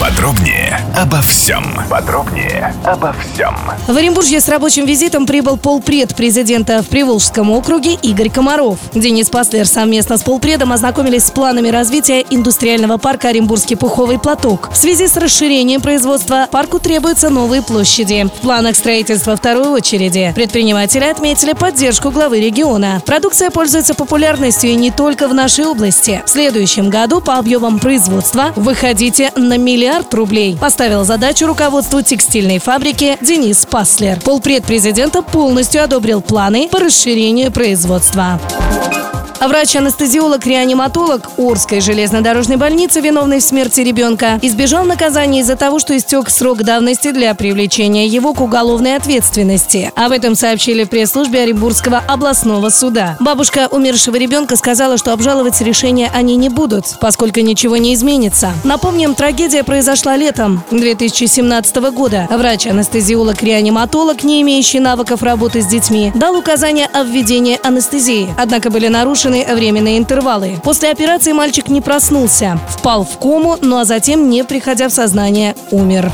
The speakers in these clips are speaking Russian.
Подробнее обо всем. Подробнее обо всем. В Оренбурге с рабочим визитом прибыл полпред президента в Приволжском округе Игорь Комаров. Денис Паслер совместно с полпредом ознакомились с планами развития индустриального парка Оренбургский пуховый платок. В связи с расширением производства парку требуются новые площади. В планах строительства второй очереди. Предприниматели отметили поддержку главы региона. Продукция пользуется популярностью и не только в нашей области. В следующем году по объемам производства выходите на миллиард рублей. Поставил задачу руководству текстильной фабрики Денис Паслер. Полпред президента полностью одобрил планы по расширению производства. А врач-анестезиолог-реаниматолог Орской железнодорожной больницы, виновный в смерти ребенка, избежал наказания из-за того, что истек срок давности для привлечения его к уголовной ответственности. Об этом сообщили в пресс-службе Оренбургского областного суда. Бабушка умершего ребенка сказала, что обжаловать решение они не будут, поскольку ничего не изменится. Напомним, трагедия произошла летом 2017 года. Врач-анестезиолог-реаниматолог, не имеющий навыков работы с детьми, дал указание о введении анестезии. Однако были нарушены временные интервалы. После операции мальчик не проснулся, впал в кому, ну а затем, не приходя в сознание, умер.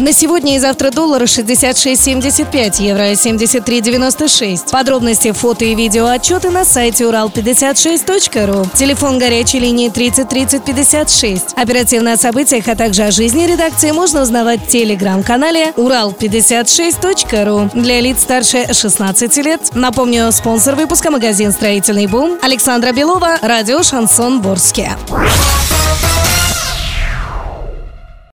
На сегодня и завтра доллары 66.75, евро 73.96. Подробности, фото и видео отчеты на сайте урал56.ру. Телефон горячей линии 30 30 56. Оперативно о событиях, а также о жизни редакции можно узнавать в телеграм-канале урал56.ру для лиц старше 16 лет. Напомню, спонсор выпуска магазин «Строительный бум» Александра Белова, радио «Шансон Ворске».